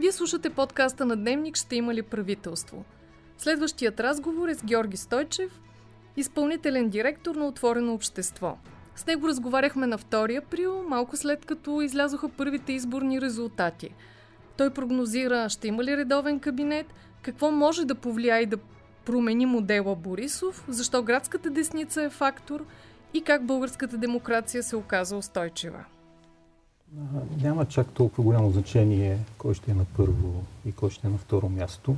Вие слушате подкаста на Дневник «Ще има ли правителство?». Следващият разговор е с Георги Стойчев, изпълнителен директор на Отворено общество. С него разговаряхме на 2 април, малко след като излязоха първите изборни резултати. Той прогнозира ще има ли редовен кабинет, какво може да повлияе и да промени модела Борисов, защо градската десница е фактор и как българската демокрация се оказа устойчива. Няма чак толкова голямо значение кой ще е на първо и кой ще е на второ място.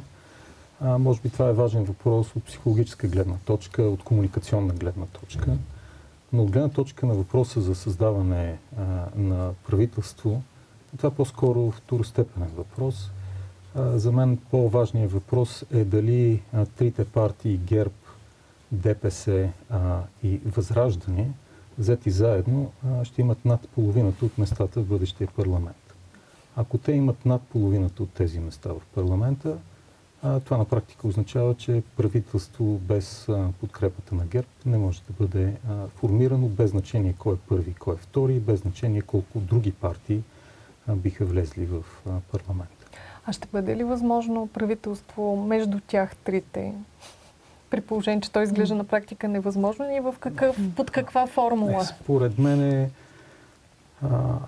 А, може би това е важен въпрос от психологическа гледна точка, от комуникационна гледна точка. Но от гледна точка на въпроса за създаване а, на правителство, това е по-скоро второстепенен въпрос. А, за мен по-важният въпрос е дали а, трите партии ГЕРБ, ДПС а, и Възраждане – взети заедно, ще имат над половината от местата в бъдещия парламент. Ако те имат над половината от тези места в парламента, това на практика означава, че правителство без подкрепата на ГЕРБ не може да бъде формирано без значение кой е първи, кой е втори, без значение колко други партии биха влезли в парламента. А ще бъде ли възможно правителство между тях трите при положение, че той изглежда на практика невъзможно и в какъв, под каква формула? Не, според мен е,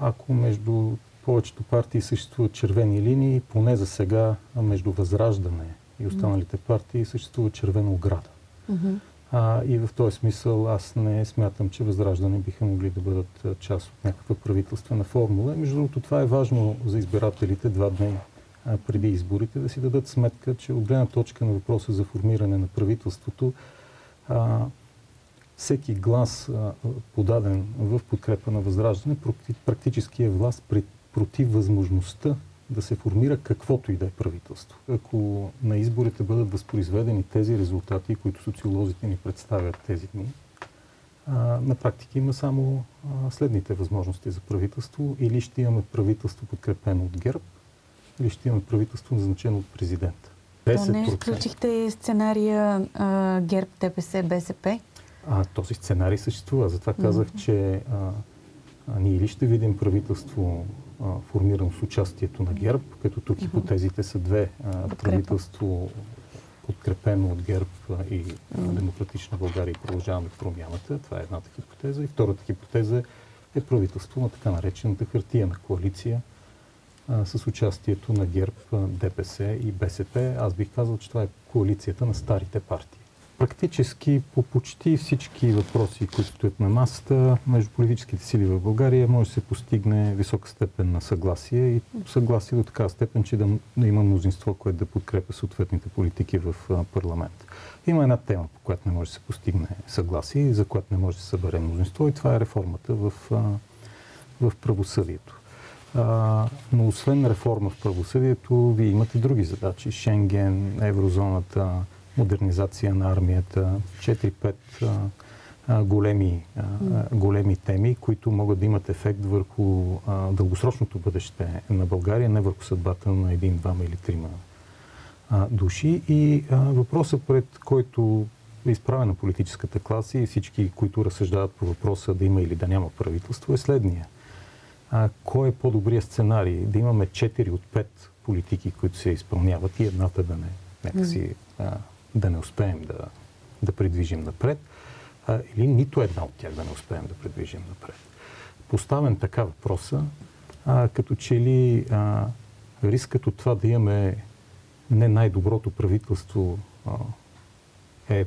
ако между повечето партии съществуват червени линии, поне за сега между Възраждане и останалите партии съществува червена ограда. Mm-hmm. А, и в този смисъл аз не смятам, че Възраждане биха могли да бъдат част от някаква правителствена формула. Между другото, това е важно за избирателите два дни преди изборите, да си дадат сметка, че от гледна точка на въпроса за формиране на правителството, всеки глас, подаден в подкрепа на Възраждане, практически е власт против възможността да се формира каквото и да е правителство. Ако на изборите бъдат възпроизведени тези резултати, които социолозите ни представят тези дни, на практика има само следните възможности за правителство. Или ще имаме правителство подкрепено от ГЕРБ, или ще имаме правителство назначено от президента. То не включихте сценария а, ГЕРБ, ДПС, БСП? А, този сценарий съществува. Затова казах, mm-hmm. че а, а, ние или ще видим правителство а, формирано с участието на ГЕРБ, като тук mm-hmm. хипотезите са две. А, правителство подкрепено от ГЕРБ и mm-hmm. Демократична България и продължаваме промяната. Това е едната хипотеза. И втората хипотеза е правителство на така наречената хартия на коалиция, а, с участието на ГЕРБ, ДПС и БСП. Аз бих казал, че това е коалицията на старите партии. Практически по почти всички въпроси, които стоят на масата, между политическите сили в България може да се постигне висока степен на съгласие и съгласие до така степен, че да, да има мнозинство, което да подкрепя съответните политики в парламент. Има една тема, по която не може да се постигне съгласие и за която не може да се събере мнозинство и това е реформата в, в правосъдието. Но освен реформа в правосъдието, вие имате други задачи. Шенген, еврозоната, модернизация на армията, 4-5 големи, големи теми, които могат да имат ефект върху дългосрочното бъдеще на България, не върху съдбата на един, двама или трима души. И въпросът, пред който е изправена политическата класа и всички, които разсъждават по въпроса да има или да няма правителство, е следния а, кой е по-добрият сценарий? Да имаме 4 от 5 политики, които се изпълняват и едната да не, някакси, а, да не успеем да, да придвижим напред, а, или нито една от тях да не успеем да придвижим напред. Поставен така въпроса, а, като че ли а, рискът от това да имаме не най-доброто правителство а, е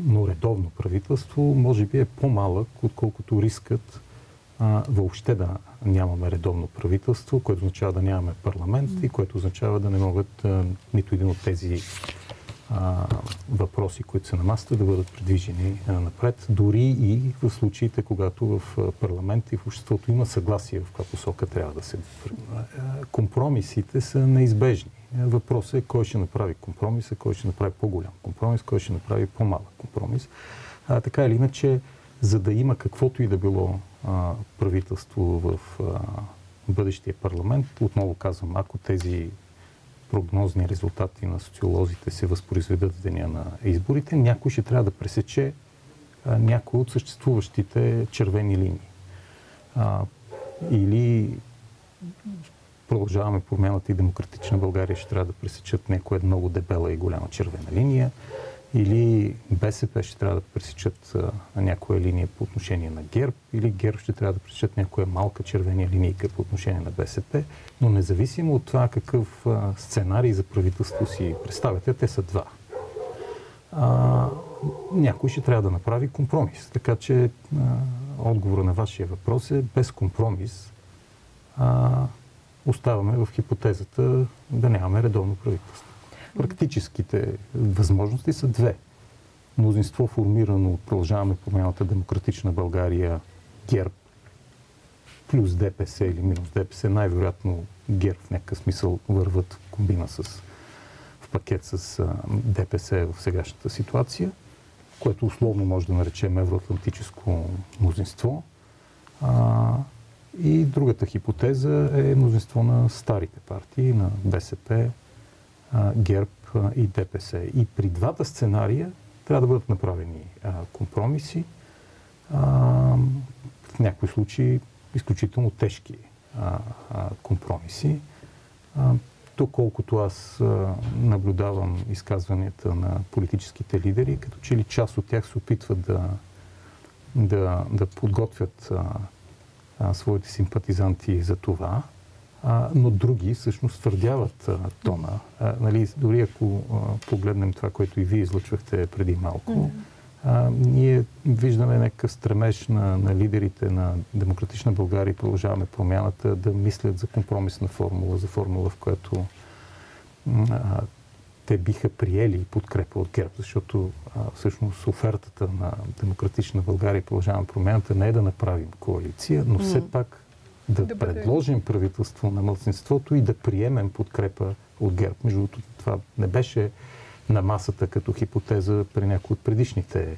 но редовно правителство, може би е по-малък, отколкото рискът а, въобще да нямаме редовно правителство, което означава да нямаме парламент и което означава да не могат а, нито един от тези а, въпроси, които са на масата, да бъдат придвижени а, напред, дори и в случаите, когато в парламент и в обществото има съгласие в каква посока трябва да се... Компромисите са неизбежни. Въпросът е кой ще направи компромиса, кой ще направи по-голям компромис, кой ще направи по-малък компромис. А, така или иначе, за да има каквото и да било правителство в бъдещия парламент. Отново казвам, ако тези прогнозни резултати на социолозите се възпроизведат в деня на изборите, някой ще трябва да пресече някои от съществуващите червени линии. А, или продължаваме промяната и демократична България ще трябва да пресечат някоя много дебела и голяма червена линия или БСП ще трябва да пресечат а, някоя линия по отношение на ГЕРБ, или ГЕРБ ще трябва да пресечат някоя малка червена линейка по отношение на БСП, но независимо от това какъв а, сценарий за правителство си представяте, те са два. А, някой ще трябва да направи компромис. Така че а, отговора на вашия въпрос е без компромис а, оставаме в хипотезата да нямаме редовно правителство. Практическите възможности са две. Мнозинство формирано от продължаваме промяната Демократична България ГЕРБ плюс ДПС или минус ДПС, най-вероятно ГЕРБ в някакъв смисъл върват в комбина с в пакет с ДПС в сегашната ситуация, което условно може да наречем евроатлантическо мнозинство. А, и другата хипотеза е мнозинство на старите партии, на БСП, ГЕРБ и ДПС. И при двата сценария трябва да бъдат направени компромиси. В някои случаи изключително тежки компромиси. То колкото аз наблюдавам изказванията на политическите лидери, като че ли част от тях се опитват да, да, да подготвят а, а, своите симпатизанти за това, а, но други всъщност твърдяват а, тона. А, нали, дори ако а, погледнем това, което и вие излъчвахте преди малко, а, ние виждаме някакъв стремеж на, на лидерите на Демократична България и продължаваме промяната да мислят за компромисна формула, за формула, в която а, те биха приели подкрепа от ГЕРБ, защото а, всъщност офертата на Демократична България и продължаваме промяната не е да направим коалиция, но все пак да, да предложим правителство на мълцинството и да приемем подкрепа от ГЕРБ. Между другото, това не беше на масата като хипотеза при някои от предишните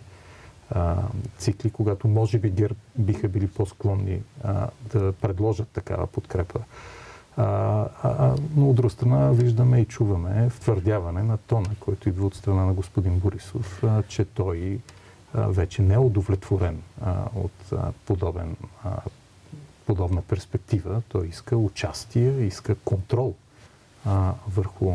а, цикли, когато може би ГЕРБ биха били по-склонни а, да предложат такава подкрепа. А, а, но от друга страна виждаме и чуваме втвърдяване на тона, който идва от страна на господин Борисов, а, че той а, вече не е удовлетворен а, от а, подобен а, подобна перспектива. Той иска участие, иска контрол а, върху,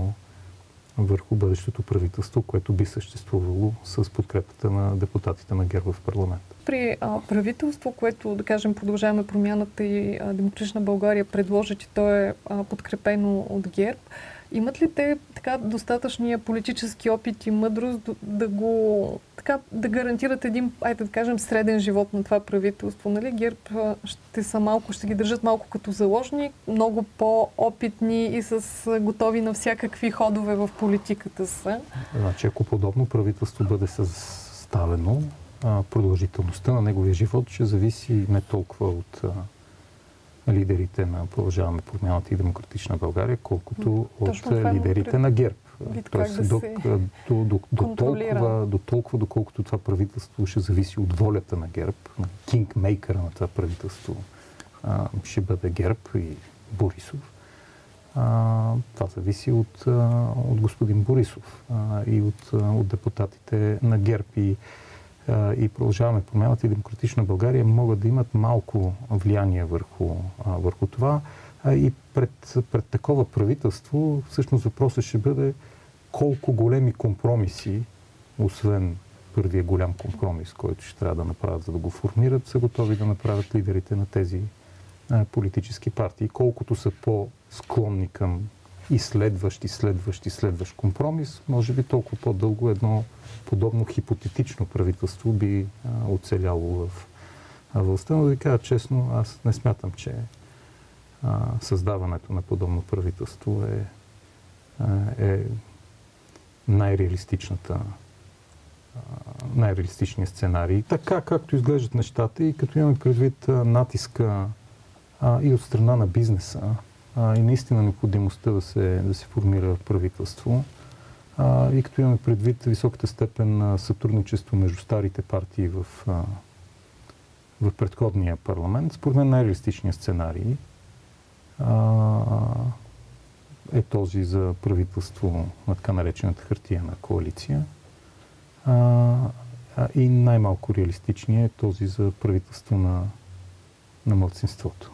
върху бъдещето правителство, което би съществувало с подкрепата на депутатите на ГЕРБ в парламент. При а, правителство, което, да кажем, продължаваме промяната и а, Демократична България предложи, че то е а, подкрепено от ГЕРБ, имат ли те така достатъчния политически опит и мъдрост да, го така да гарантират един, айде да кажем, среден живот на това правителство? Нали? ГЕРБ ще са малко, ще ги държат малко като заложник, много по-опитни и с готови на всякакви ходове в политиката са. Значи, ако подобно правителство бъде съставено, продължителността на неговия живот ще зависи не толкова от лидерите на Продължаваме промяната и Демократична България, колкото Точно от лидерите на ГЕРБ. Тоест, да до, до, до, до, толкова, до толкова, доколкото това правителство ще зависи от волята на ГЕРБ, на кингмейкъра на това правителство а, ще бъде ГЕРБ и Борисов. А, това зависи от, а, от господин Борисов а, и от, а, от депутатите на ГЕРБ. И и продължаваме промяната и демократична България могат да имат малко влияние върху, върху това. И пред, пред такова правителство всъщност въпросът ще бъде колко големи компромиси, освен първия голям компромис, който ще трябва да направят, за да го формират, са готови да направят лидерите на тези политически партии. Колкото са по-склонни към и следващ, и следващ, и следващ компромис, може би толкова по-дълго едно подобно хипотетично правителство би а, оцеляло в властта. Но да ви кажа честно, аз не смятам, че а, създаването на подобно правителство е, е най-реалистичната най-реалистичният сценарий. Така както изглеждат нещата и като имаме предвид натиска а, и от страна на бизнеса, а, и наистина необходимостта да се, да се формира правителство. А, и като имаме предвид високата степен на сътрудничество между старите партии в, а, в предходния парламент, според мен най-реалистичният сценарий а, е този за правителство на така наречената хартияна коалиция. А, а, и най-малко реалистичният е този за правителство на, на младсинството.